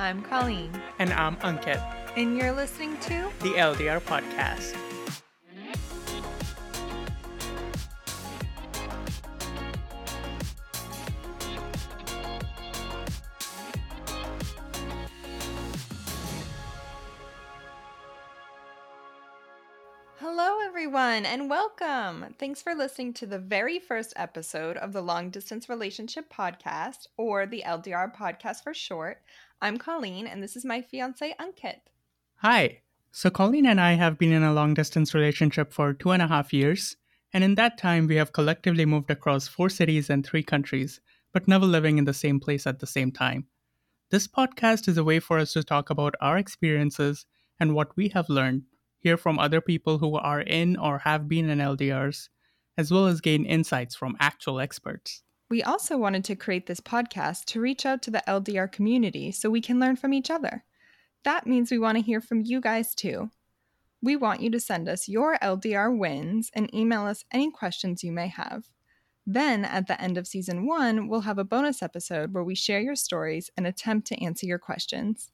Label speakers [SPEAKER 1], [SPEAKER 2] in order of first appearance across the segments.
[SPEAKER 1] I'm Colleen.
[SPEAKER 2] And I'm Ankit.
[SPEAKER 1] And you're listening to
[SPEAKER 2] the LDR Podcast.
[SPEAKER 1] Hello, everyone, and welcome. Thanks for listening to the very first episode of the Long Distance Relationship Podcast, or the LDR Podcast for short. I'm Colleen, and this is my fiance, Ankit.
[SPEAKER 2] Hi. So, Colleen and I have been in a long distance relationship for two and a half years, and in that time, we have collectively moved across four cities and three countries, but never living in the same place at the same time. This podcast is a way for us to talk about our experiences and what we have learned hear from other people who are in or have been in LDRs, as well as gain insights from actual experts.
[SPEAKER 1] We also wanted to create this podcast to reach out to the LDR community so we can learn from each other. That means we want to hear from you guys too. We want you to send us your LDR wins and email us any questions you may have. Then, at the end of season one, we'll have a bonus episode where we share your stories and attempt to answer your questions.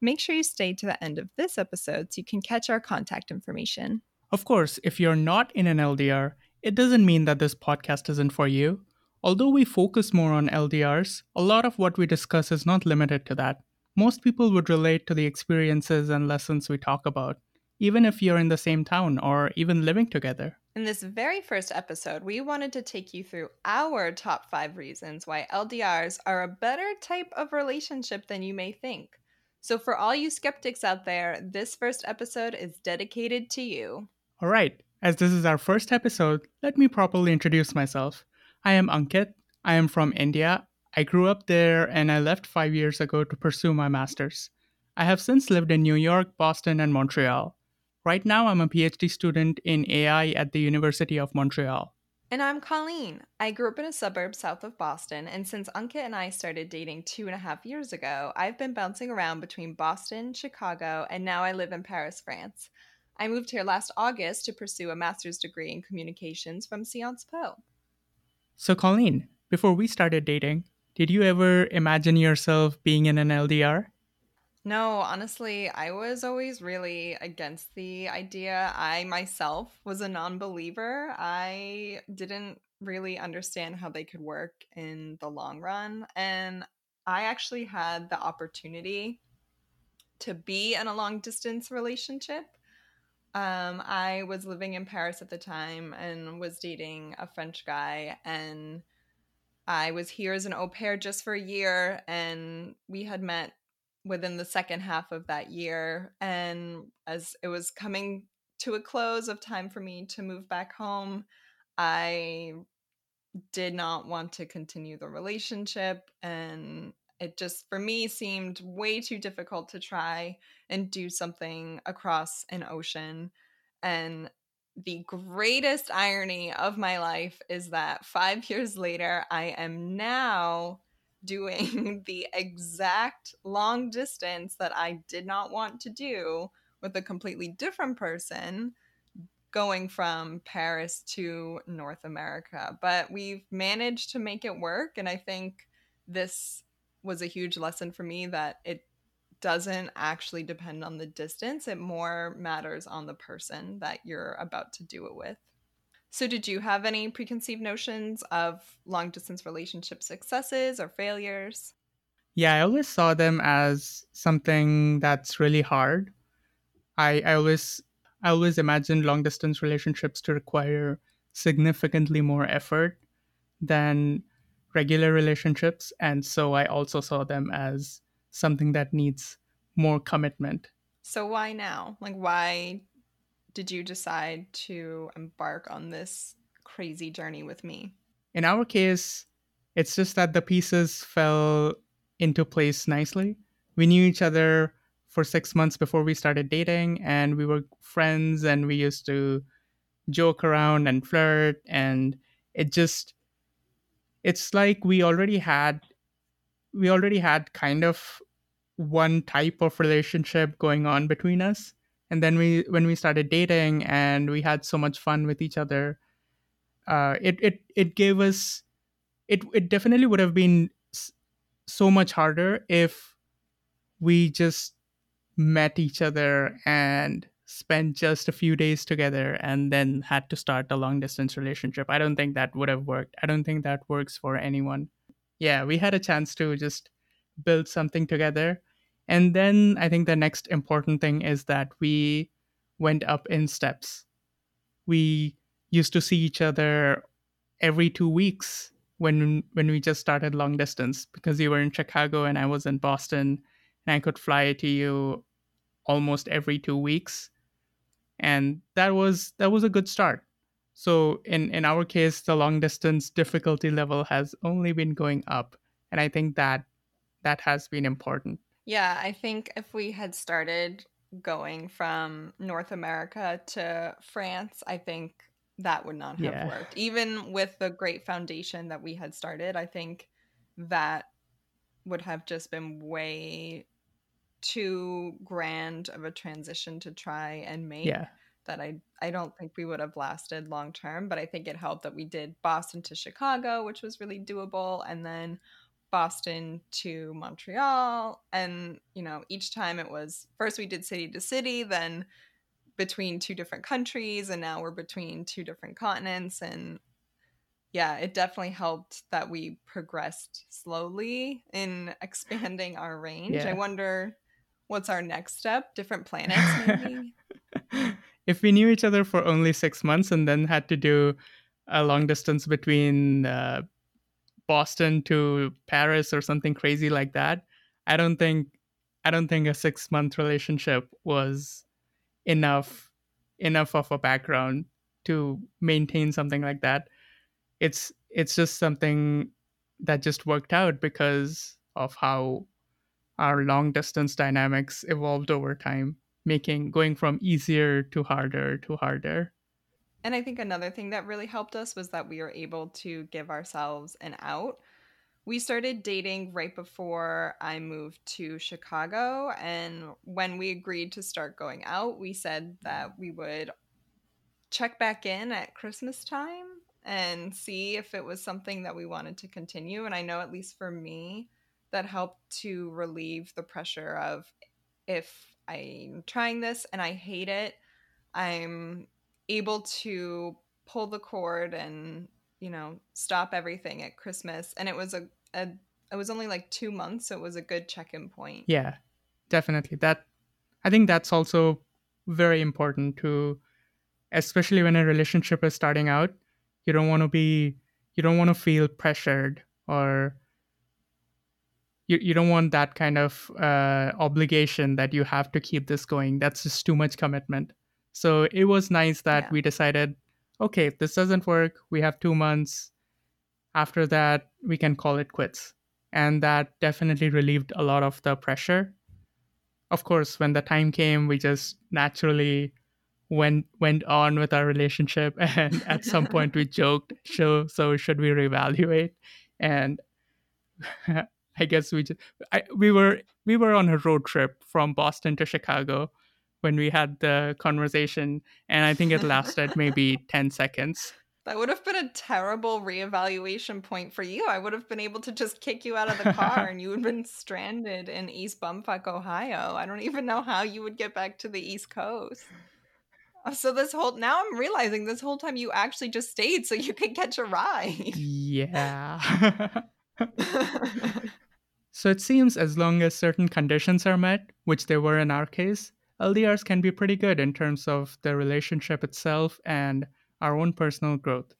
[SPEAKER 1] Make sure you stay to the end of this episode so you can catch our contact information.
[SPEAKER 2] Of course, if you're not in an LDR, it doesn't mean that this podcast isn't for you. Although we focus more on LDRs, a lot of what we discuss is not limited to that. Most people would relate to the experiences and lessons we talk about, even if you're in the same town or even living together.
[SPEAKER 1] In this very first episode, we wanted to take you through our top five reasons why LDRs are a better type of relationship than you may think. So, for all you skeptics out there, this first episode is dedicated to you.
[SPEAKER 2] All right, as this is our first episode, let me properly introduce myself. I am Ankit. I am from India. I grew up there and I left five years ago to pursue my master's. I have since lived in New York, Boston, and Montreal. Right now, I'm a PhD student in AI at the University of Montreal.
[SPEAKER 1] And I'm Colleen. I grew up in a suburb south of Boston, and since Ankit and I started dating two and a half years ago, I've been bouncing around between Boston, Chicago, and now I live in Paris, France. I moved here last August to pursue a master's degree in communications from Sciences Po.
[SPEAKER 2] So, Colleen, before we started dating, did you ever imagine yourself being in an LDR?
[SPEAKER 1] No, honestly, I was always really against the idea. I myself was a non believer. I didn't really understand how they could work in the long run. And I actually had the opportunity to be in a long distance relationship. Um, I was living in Paris at the time and was dating a French guy, and I was here as an au pair just for a year, and we had met within the second half of that year. And as it was coming to a close of time for me to move back home, I did not want to continue the relationship. And it just, for me, seemed way too difficult to try and do something across an ocean. And the greatest irony of my life is that five years later, I am now doing the exact long distance that I did not want to do with a completely different person going from Paris to North America. But we've managed to make it work. And I think this was a huge lesson for me that it doesn't actually depend on the distance, it more matters on the person that you're about to do it with. So, did you have any preconceived notions of long distance relationship successes or failures?
[SPEAKER 2] Yeah, I always saw them as something that's really hard. I, I always I always imagined long distance relationships to require significantly more effort than regular relationships. And so I also saw them as something that needs more commitment.
[SPEAKER 1] So why now? Like why did you decide to embark on this crazy journey with me?
[SPEAKER 2] In our case, it's just that the pieces fell into place nicely. We knew each other for six months before we started dating, and we were friends, and we used to joke around and flirt, and it just it's like we already had we already had kind of one type of relationship going on between us. And then we when we started dating and we had so much fun with each other uh, it it it gave us it it definitely would have been so much harder if we just met each other and spent just a few days together and then had to start a long distance relationship. I don't think that would have worked. I don't think that works for anyone. Yeah, we had a chance to just build something together. And then I think the next important thing is that we went up in steps. We used to see each other every two weeks when when we just started long distance because you were in Chicago and I was in Boston and I could fly to you almost every two weeks and that was that was a good start. So in in our case the long distance difficulty level has only been going up and i think that that has been important.
[SPEAKER 1] Yeah i think if we had started going from north america to france i think that would not have yeah. worked. Even with the great foundation that we had started i think that would have just been way too grand of a transition to try and make
[SPEAKER 2] yeah.
[SPEAKER 1] that I I don't think we would have lasted long term, but I think it helped that we did Boston to Chicago, which was really doable, and then Boston to Montreal. And, you know, each time it was first we did city to city, then between two different countries, and now we're between two different continents. And yeah, it definitely helped that we progressed slowly in expanding our range. Yeah. I wonder what's our next step? Different planets, maybe?
[SPEAKER 2] if we knew each other for only six months and then had to do a long distance between uh, Boston to Paris or something crazy like that, I don't think I don't think a six month relationship was enough enough of a background to maintain something like that. It's it's just something that just worked out because of how our long distance dynamics evolved over time, making going from easier to harder to harder.
[SPEAKER 1] And I think another thing that really helped us was that we were able to give ourselves an out. We started dating right before I moved to Chicago. And when we agreed to start going out, we said that we would check back in at Christmas time and see if it was something that we wanted to continue. And I know, at least for me, that helped to relieve the pressure of if I'm trying this and I hate it, I'm able to pull the cord and you know stop everything at Christmas. And it was a, a it was only like two months, so it was a good check-in point.
[SPEAKER 2] Yeah, definitely. That I think that's also very important to, especially when a relationship is starting out. You don't want to be, you don't want to feel pressured or you, you don't want that kind of uh, obligation that you have to keep this going. That's just too much commitment. So it was nice that yeah. we decided okay if this doesn't work we have two months. After that we can call it quits. And that definitely relieved a lot of the pressure. Of course when the time came we just naturally went went on with our relationship. And at some point we joked so so should we reevaluate? And I guess we just I, we were we were on a road trip from Boston to Chicago when we had the conversation, and I think it lasted maybe ten seconds.
[SPEAKER 1] That would have been a terrible reevaluation point for you. I would have been able to just kick you out of the car and you would have been stranded in East Bumfuck, Ohio. I don't even know how you would get back to the East Coast. Uh, so this whole now I'm realizing this whole time you actually just stayed so you could catch a ride.
[SPEAKER 2] Yeah. So it seems as long as certain conditions are met, which they were in our case, LDRs can be pretty good in terms of the relationship itself and our own personal growth.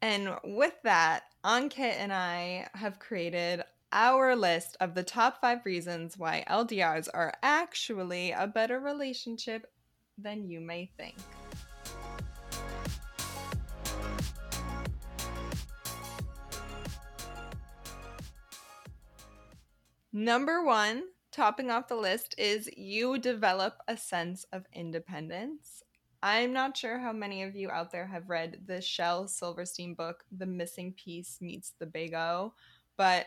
[SPEAKER 1] And with that, Ankit and I have created our list of the top five reasons why LDRs are actually a better relationship than you may think. Number one, topping off the list, is you develop a sense of independence. I'm not sure how many of you out there have read the Shel Silverstein book, The Missing Piece Meets the Big O, but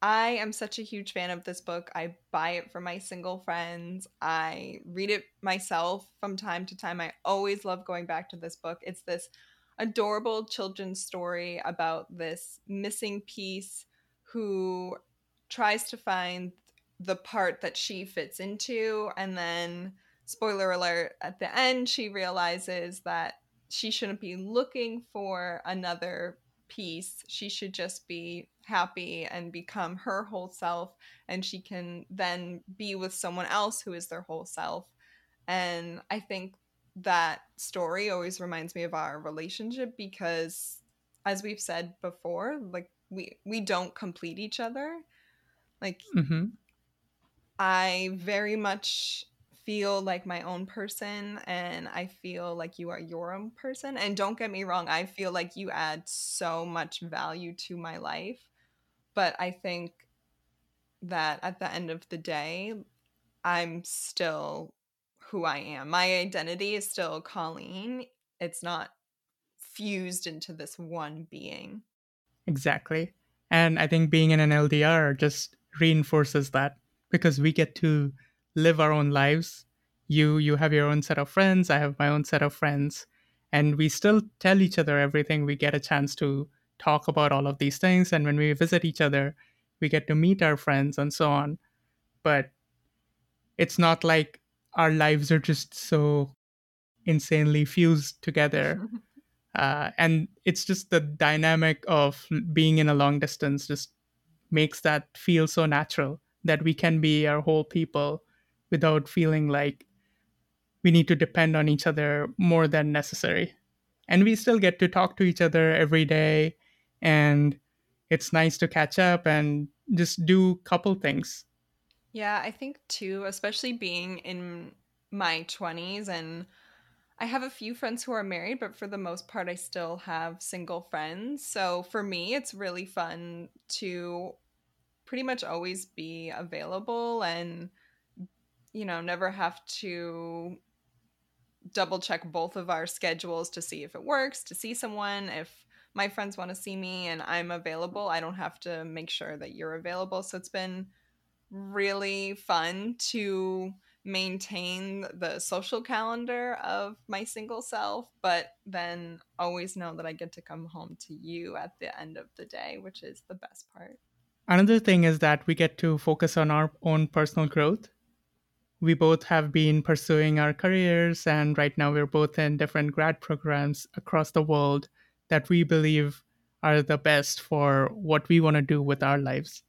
[SPEAKER 1] I am such a huge fan of this book. I buy it for my single friends. I read it myself from time to time. I always love going back to this book. It's this adorable children's story about this missing piece who tries to find the part that she fits into and then spoiler alert at the end she realizes that she shouldn't be looking for another piece. She should just be happy and become her whole self and she can then be with someone else who is their whole self. And i think that story always reminds me of our relationship because as we've said before like we we don't complete each other like
[SPEAKER 2] hmm
[SPEAKER 1] i very much feel like my own person and i feel like you are your own person. And don't get me wrong i feel like you add so much value to my life. But i think that at the end of the day i'm still who i am. My identity is still colleen. It's not fused into this one being.
[SPEAKER 2] Exactly. And I think being in an LDR just reinforces that because we get to live our own lives. You you have your own set of friends, I have my own set of friends, and we still tell each other everything. We get a chance to talk about all of these things and when we visit each other, we get to meet our friends and so on. But it's not like our lives are just so insanely fused together uh, and it's just the dynamic of being in a long distance just makes that feel so natural that we can be our whole people without feeling like we need to depend on each other more than necessary. And we still get to talk to each other every day and it's nice to catch up and just do couple things.
[SPEAKER 1] Yeah, I think too, especially being in my 20s and I have a few friends who are married, but for the most part I still have single friends. So for me, it's really fun to pretty much always be available and you know, never have to double check both of our schedules to see if it works, to see someone, if my friends want to see me and I'm available, I don't have to make sure that you're available. So it's been really fun to maintain the social calendar of my single self, but then always know that I get to come home to you at the end of the day, which is the best part.
[SPEAKER 2] another thing is that we get to focus on our own personal growth we both have been pursuing our careers, and right now we're both in different grad programs across the world that we believe are the best for what we want to do with our lives.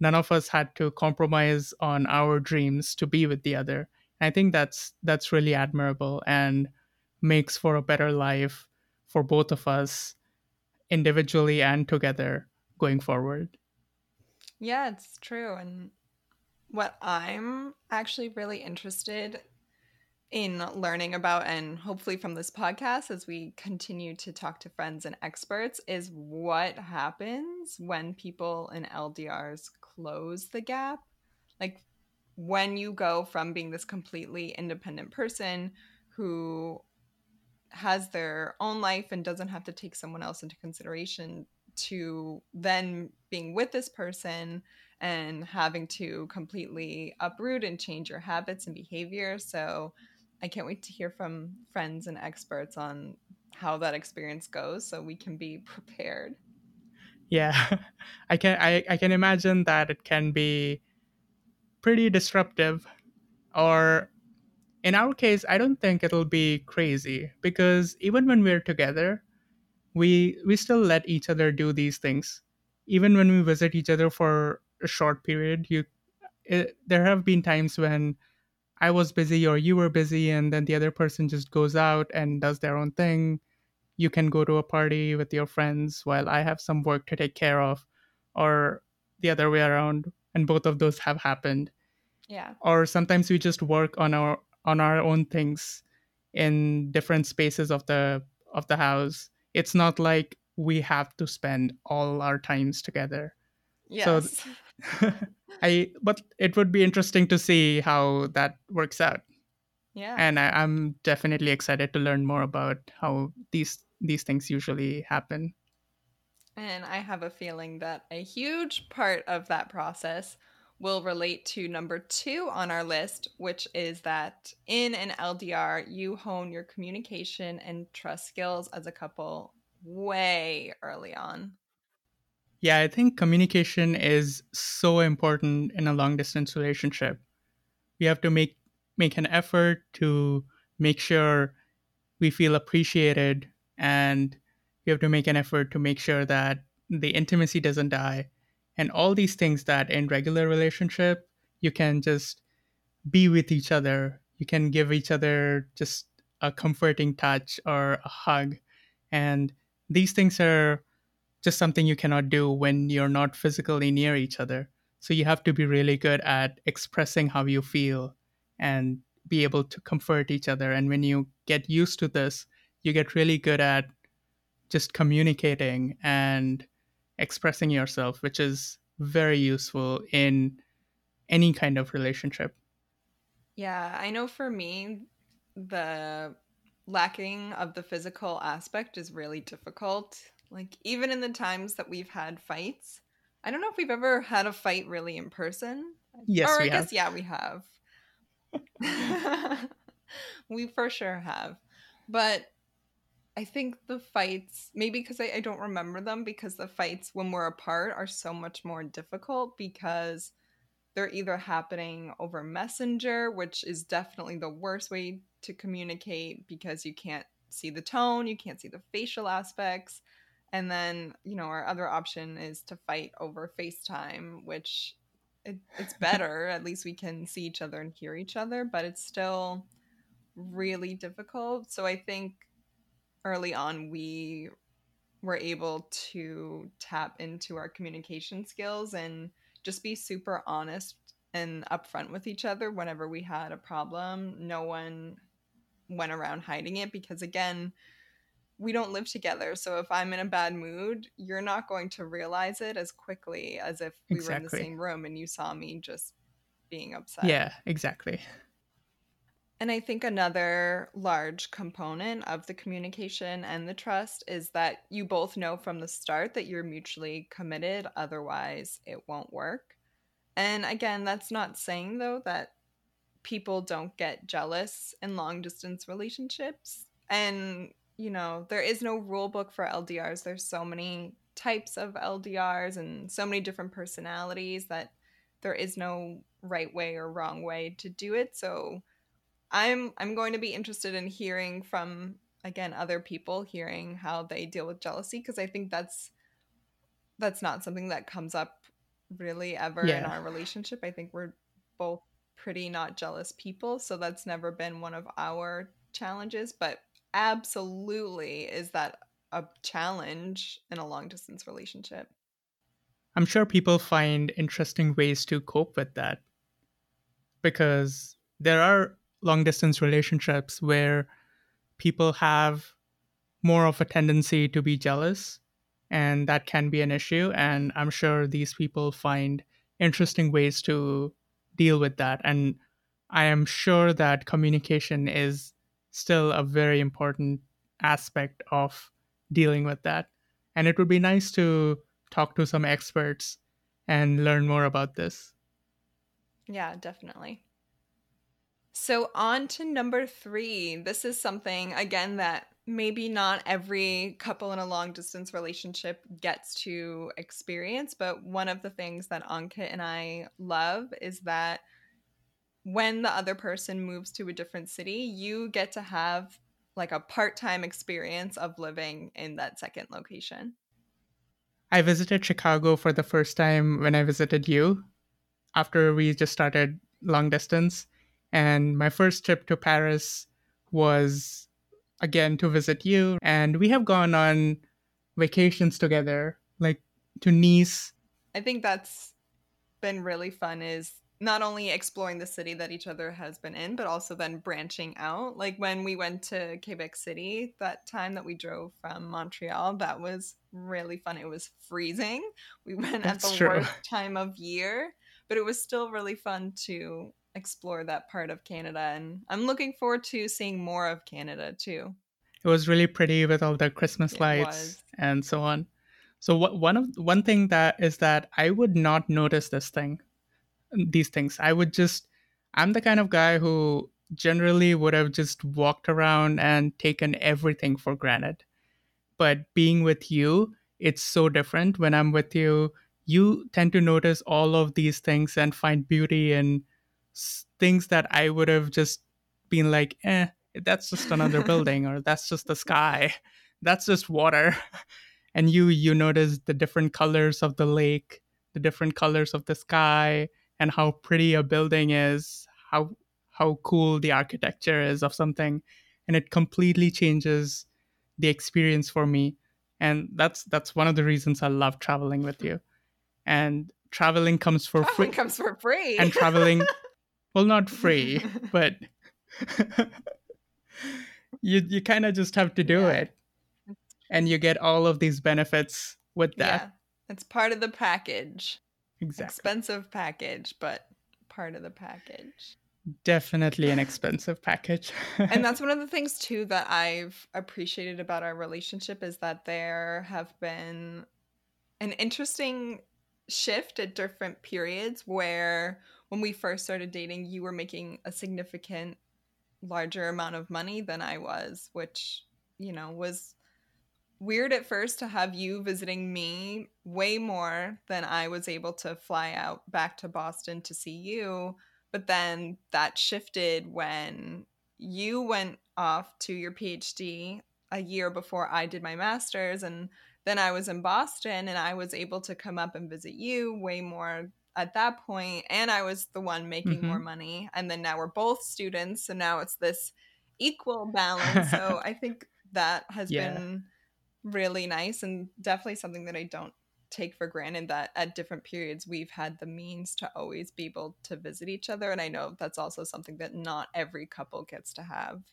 [SPEAKER 2] None of us had to compromise on our dreams to be with the other. I think that's that's really admirable and makes for a better life for both of us individually and together going forward.
[SPEAKER 1] Yeah, it's true. And what I'm actually really interested in learning about, and hopefully from this podcast, as we continue to talk to friends and experts, is what happens when people in LDRs close the gap. Like when you go from being this completely independent person who has their own life and doesn't have to take someone else into consideration to then being with this person and having to completely uproot and change your habits and behavior. So I can't wait to hear from friends and experts on how that experience goes so we can be prepared.
[SPEAKER 2] Yeah, I can I, I can imagine that it can be pretty disruptive or in our case i don't think it'll be crazy because even when we're together we we still let each other do these things. Even when we visit each other for a short period you it, there have been times when i was busy or you were busy and then the other person just goes out and does their own thing you can go to a party with your friends while i have some work to take care of or the other way around and both of those have happened
[SPEAKER 1] Yeah.
[SPEAKER 2] or sometimes we just work on our on our own things in different spaces of the of the house it's not like we have to spend all our times together So-
[SPEAKER 1] Yes.
[SPEAKER 2] i but it would be interesting to see how that works out
[SPEAKER 1] yeah.
[SPEAKER 2] and I, i'm definitely excited to learn more about how these these things usually happen
[SPEAKER 1] And I have a feeling that a huge part of that process will relate to number two on our list, which is that in an LDR, you hone your communication and trust skills as a couple way early on.
[SPEAKER 2] Yeah, I think communication is so important in a long distance relationship. We have to make make an effort to make sure we feel appreciated and you have to make an effort to make sure that the intimacy doesn't die. And all these things that in regular relationship you can just be with each other. You can give each other just a comforting touch or a hug. And these things are just something you cannot do when you're not physically near each other. So you have to be really good at expressing how you feel and be able to comfort each other. And when you get used to this you get really good at just communicating and expressing yourself which is very useful in any kind of relationship
[SPEAKER 1] Yeah, I know for me, the lacking of the physical aspect is really difficult. Like, even in the times that we've had fights, I don't know if we've ever had a fight really in person.
[SPEAKER 2] yes
[SPEAKER 1] or I guess,
[SPEAKER 2] have
[SPEAKER 1] yeah, we have. we for sure have. But I think the fights, maybe because I, I don't remember them, because the fights when we're apart are so much more difficult because they're either happening over Messenger, which is definitely the worst way to communicate because you can't see the tone, you can't see the facial aspects. And then, you know, our other option is to fight over FaceTime, which it, it's better. At least we can see each other and hear each other, but it's still really difficult. So I think early on we were able to tap into our communication skills and just be super honest and upfront with each other whenever we had a problem. No one went around hiding it because, again, we don't live together. So if I'm in a bad mood, you're not going to realize it as quickly as if we were in the same room and you saw me just being upset.
[SPEAKER 2] yeah exactly
[SPEAKER 1] And I think another large component of the communication and the trust is that you both know from the start that you're mutually committed, otherwise, it won't work. And again, that's not saying though that people don't get jealous in long distance relationships. And, you know, there is no rule book for LDRs. There's so many types of LDRs and so many different personalities that there is no right way or wrong way to do it. So I'm I'm going to be interested in hearing from again other people hearing how they deal with jealousy because I think that's that's not something that comes up really ever in our relationship. I think we're both pretty not jealous people, so that's never been one of our challenges, but absolutely is that a challenge in a long distance relationship.
[SPEAKER 2] i'm sure people find interesting ways to cope with that because there are long distance relationships where people have more of a tendency to be jealous and that can be an issue and i'm sure these people find interesting ways to deal with that. And i am sure that communication is still a very important aspect of dealing with that. And it would be nice to talk to some experts and learn more about this.
[SPEAKER 1] Yeah, definitely. So, on to number three. This is something, again, that maybe not every couple in a long distance relationship gets to experience, but one of the things that Ankit and I love is that when the other person moves to a different city, you get to have like a part time experience of living in that second location.
[SPEAKER 2] i visited chicago for the first time when i visited you after we just started long distance. And my first trip to Paris was again to visit you. And we have gone on vacations together, like to Nice.
[SPEAKER 1] I think that's been really fun is not only exploring the city that each other has been in, but also then branching out. Like when we went to Quebec City that time that we drove from Montreal, that was really fun. It was freezing. We went at the
[SPEAKER 2] true.
[SPEAKER 1] worst time of year, but it was still really fun to explore that part of Canada. And I'm looking forward to seeing more of Canada too.
[SPEAKER 2] It was really pretty with all the Christmas
[SPEAKER 1] It
[SPEAKER 2] lights
[SPEAKER 1] was.
[SPEAKER 2] and so on. So what one of one thing that is that I would not notice this thing, these things. I would just I'm the kind of guy who generally would have just walked around and taken everything for granted. But being with you, it's so different when I'm with you. You tend to notice all of these things and find beauty in things that I would have just been like, eh, that's just another building or that's just the sky. That's just water. And you you notice the different colors of the lake, the different colors of the sky, and how pretty a building is, how how cool the architecture is of something. And it completely changes the experience for me. And that's that's one of the reasons I love traveling with you. And traveling comes for
[SPEAKER 1] Traveling
[SPEAKER 2] free.
[SPEAKER 1] comes for free.
[SPEAKER 2] And traveling well not free, but you you kind of just have to do
[SPEAKER 1] Yeah.
[SPEAKER 2] it and you get all of these benefits with that
[SPEAKER 1] yeah, it's part of the package.
[SPEAKER 2] exactly
[SPEAKER 1] Expensive package, but part of the package.
[SPEAKER 2] definitely an expensive package
[SPEAKER 1] and that's one of the things too that I've appreciated about our relationship is that there have been an interesting shift at different periods where when we first started dating you were making a significant larger amount of money than I was which you know was weird at first to have you visiting me way more than I was able to fly out back to Boston to see you but then that shifted when you went off to your PhD a year before I did my master's. And then I was in Boston and I was able to come up and visit you way more at that point, And I was the one making more
[SPEAKER 2] Mhm.
[SPEAKER 1] money. And then now we're both students. So now it's this equal balance. so I think that has
[SPEAKER 2] Yeah.
[SPEAKER 1] been really nice and definitely something that I don't take for granted that at different periods we've had the means to always be able to visit each other and I know that's also something that not every couple gets to have.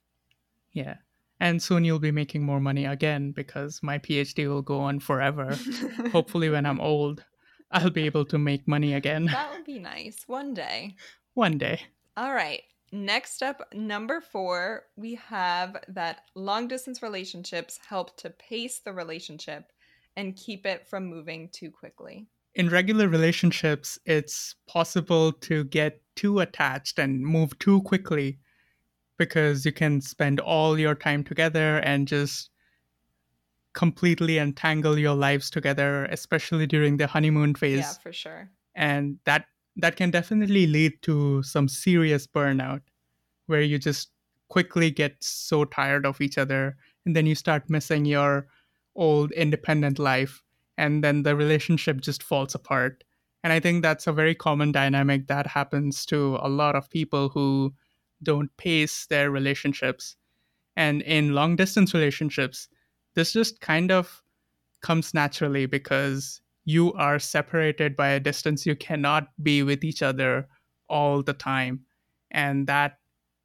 [SPEAKER 2] yeah and soon you'll be making more money again because my phd will go on forever hopefully when i'm old i'll be able to make money again
[SPEAKER 1] that would be nice one day.
[SPEAKER 2] one day
[SPEAKER 1] All right. Next up, number four, we have that long distance relationships help to pace the relationship and keep it from moving too quickly.
[SPEAKER 2] in regular relationships, it's possible to get too attached and move too quickly because you can spend all your time together and just completely entangle your lives together, especially during the honeymoon phase.
[SPEAKER 1] Yeah, for sure.
[SPEAKER 2] And that that can definitely lead to some serious burnout where you just quickly get so tired of each other and then you start missing your old independent life and then the relationship just falls apart. And I think that's a very common dynamic that happens to a lot of people who don't pace their relationships. And in long distance relationships, this just kind of comes naturally because you are separated by a distance. You cannot be with each other all the time. And that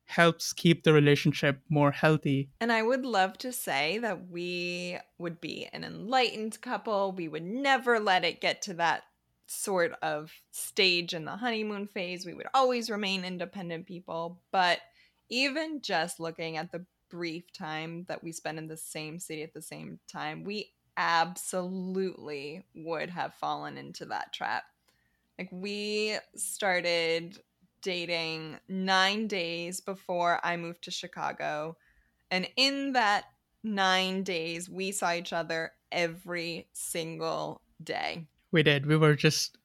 [SPEAKER 2] helps keep the relationship more healthy.
[SPEAKER 1] And I would love to say that we would be an enlightened couple. We would never let it get to that sort of stage in the honeymoon phase. We would always remain independent people. But even just looking at the brief time that we spent in the same city at the same time, we absolutely would have fallen into that trap. Like, we started dating nine days before I moved to Chicago. And in that nine days, we saw each other every single day.
[SPEAKER 2] We did. We were just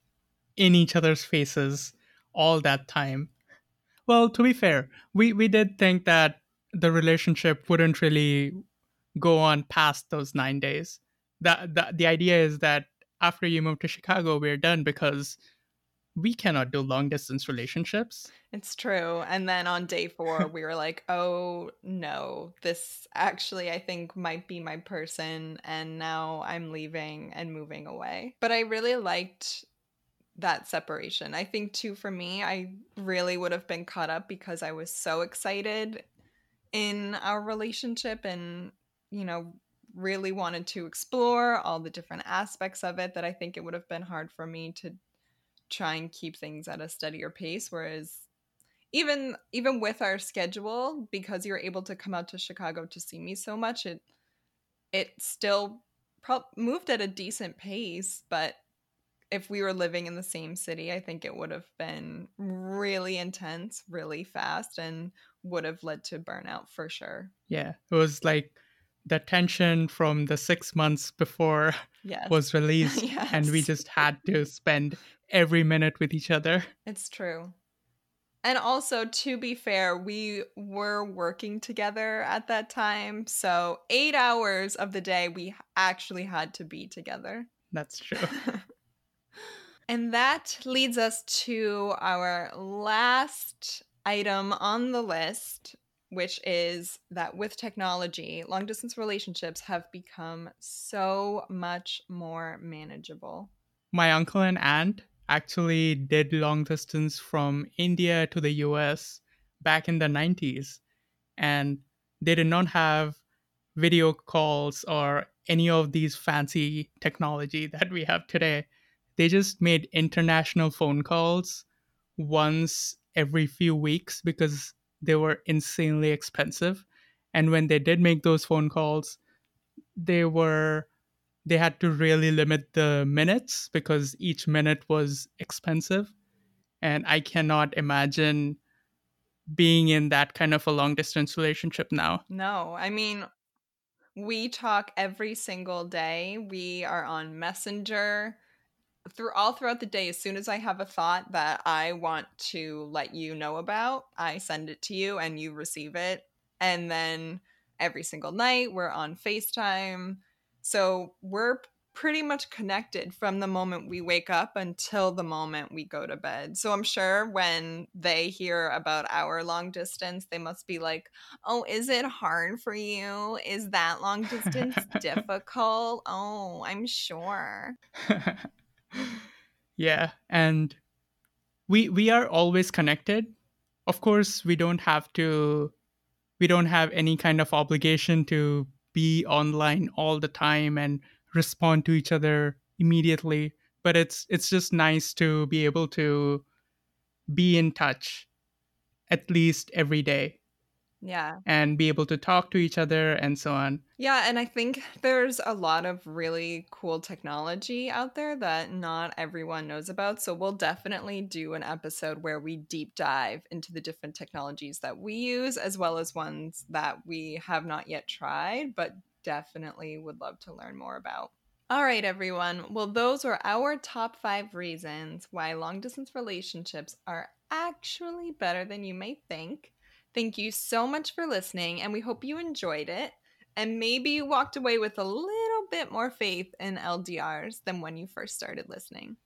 [SPEAKER 2] in each other's faces all that time. Well, to be fair, we, we did think that the relationship wouldn't really go on past those nine days. The, the, the idea is that after you move to Chicago, we're done because we cannot do long distance relationships.
[SPEAKER 1] It's true. And then on day four, we were like, oh no, this actually, I think, might be my person. And now I'm leaving and moving away. But I really liked that separation. I think, too, for me, I really would have been caught up because I was so excited in our relationship and, you know, really wanted to explore all the different aspects of it that I think it would have been hard for me to try and keep things at a steadier pace. Whereas even even with our schedule because you're able to come out to Chicago to see me so much it it still pro- moved at a decent pace but if we were living in the same city I think it would have been really intense really fast and would have led to burnout for sure
[SPEAKER 2] Yeah, it was like the tension from the six months before
[SPEAKER 1] Yes.
[SPEAKER 2] was released, and we just had to spend every minute with each other.
[SPEAKER 1] It's true. And also, to be fair, we were working together at that time. So, eight hours of the day, we actually had to be together.
[SPEAKER 2] That's true.
[SPEAKER 1] and that leads us to our last item on the list, which is that with technology, long distance relationships have become so much more manageable.
[SPEAKER 2] My uncle and aunt actually did long distance from India to the US back in the 90s, and they did not have video calls or any of these fancy technology that we have today. They just made international phone calls once every few weeks because they were insanely expensive. And when they did make those phone calls, they were they had to really limit the minutes because each minute was expensive. And I cannot imagine being in that kind of a long distance relationship now.
[SPEAKER 1] No, I mean, we talk every single day. We are on Messenger through all throughout the day. As soon as I have a thought that I want to let you know about, I send it to you and you receive it. And then every single night we're on FaceTime. So we're pretty much connected from the moment we wake up until the moment we go to bed. So I'm sure when they hear about our long distance, they must be like, Oh, is it hard for you? Is that long distance difficult? Oh, I'm sure.
[SPEAKER 2] yeah, and we we are always connected. Of course, we don't have to we don't have any kind of obligation to be online all the time and respond to each other immediately, but it's it's just nice to be able to be in touch at least every day
[SPEAKER 1] Yeah.
[SPEAKER 2] and be able to talk to each other and so on.
[SPEAKER 1] Yeah, and I think there's a lot of really cool technology out there that not everyone knows about. So we'll definitely do an episode where we deep dive into the different technologies that we use, as well as ones that we have not yet tried, but definitely would love to learn more about. All right, everyone. Well, those were our top five reasons why long distance relationships are actually better than you may think. Thank you so much for listening, and we hope you enjoyed it. And maybe you walked away with a little bit more faith in LDRs than when you first started listening.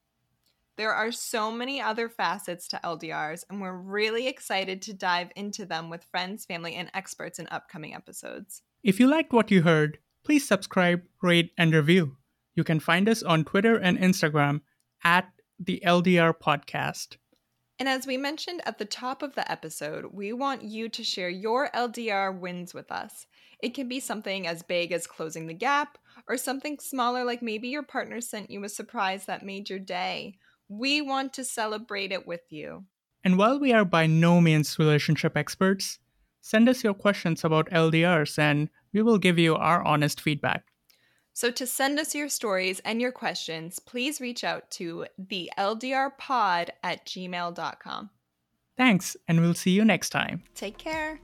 [SPEAKER 1] There are so many other facets to LDRs, and we're really excited to dive into them with friends, family, and experts in upcoming episodes.
[SPEAKER 2] If you liked what you heard, please subscribe, rate, and review. You can find us on Twitter and Instagram at the LDR Podcast.
[SPEAKER 1] And as we mentioned at the top of the episode, we want you to share your LDR wins with us. It can be something as big as closing the gap, or something smaller like maybe your partner sent you a surprise that made your day. We want to celebrate it with you.
[SPEAKER 2] And while we are by no means relationship experts, send us your questions about LDRs and we will give you our honest feedback.
[SPEAKER 1] So, to send us your stories and your questions, please reach out to the LDRpod at gmail.com.
[SPEAKER 2] Thanks, and we'll see you next time.
[SPEAKER 1] Take care.